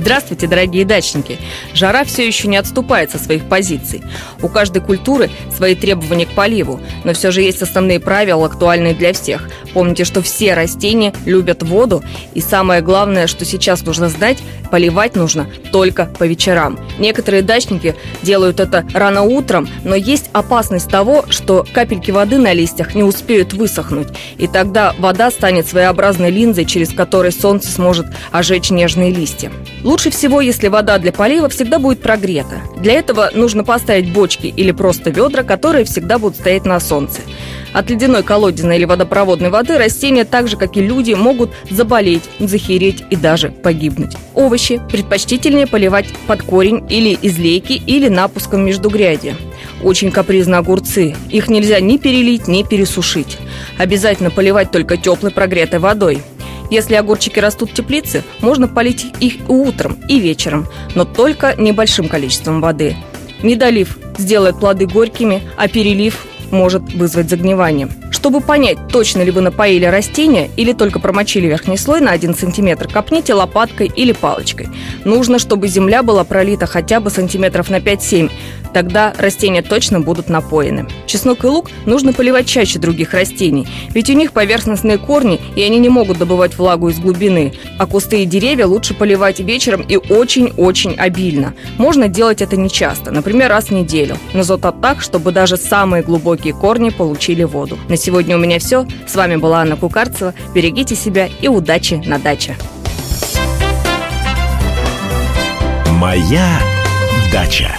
Здравствуйте, дорогие дачники! Жара все еще не отступает со своих позиций. У каждой культуры свои требования к поливу, но все же есть основные правила, актуальные для всех. Помните, что все растения любят воду, и самое главное, что сейчас нужно знать, поливать нужно только по вечерам. Некоторые дачники делают это рано утром, но есть опасность того, что капельки воды на листьях не успеют высохнуть, и тогда вода станет своеобразной линзой, через которой солнце сможет ожечь нежные листья. Лучше всего, если вода для полива всегда будет прогрета. Для этого нужно поставить бочки или просто ведра, которые всегда будут стоять на солнце. От ледяной колодезной или водопроводной воды растения, так же как и люди, могут заболеть, захереть и даже погибнуть. Овощи предпочтительнее поливать под корень или из лейки или напуском между гряди. Очень капризны огурцы. Их нельзя ни перелить, ни пересушить. Обязательно поливать только теплой прогретой водой. Если огурчики растут в теплице, можно полить их утром и вечером, но только небольшим количеством воды. Недолив сделает плоды горькими, а перелив может вызвать загнивание. Чтобы понять, точно ли вы напоили растение или только промочили верхний слой на 1 см, копните лопаткой или палочкой. Нужно, чтобы земля была пролита хотя бы сантиметров на 5-7. Тогда растения точно будут напоены. Чеснок и лук нужно поливать чаще других растений, ведь у них поверхностные корни, и они не могут добывать влагу из глубины. А кусты и деревья лучше поливать вечером и очень-очень обильно. Можно делать это нечасто, например, раз в неделю, но зато так, чтобы даже самые глубокие корни получили воду. На сегодня у меня все. С вами была Анна Кукарцева. Берегите себя и удачи на даче. Моя дача.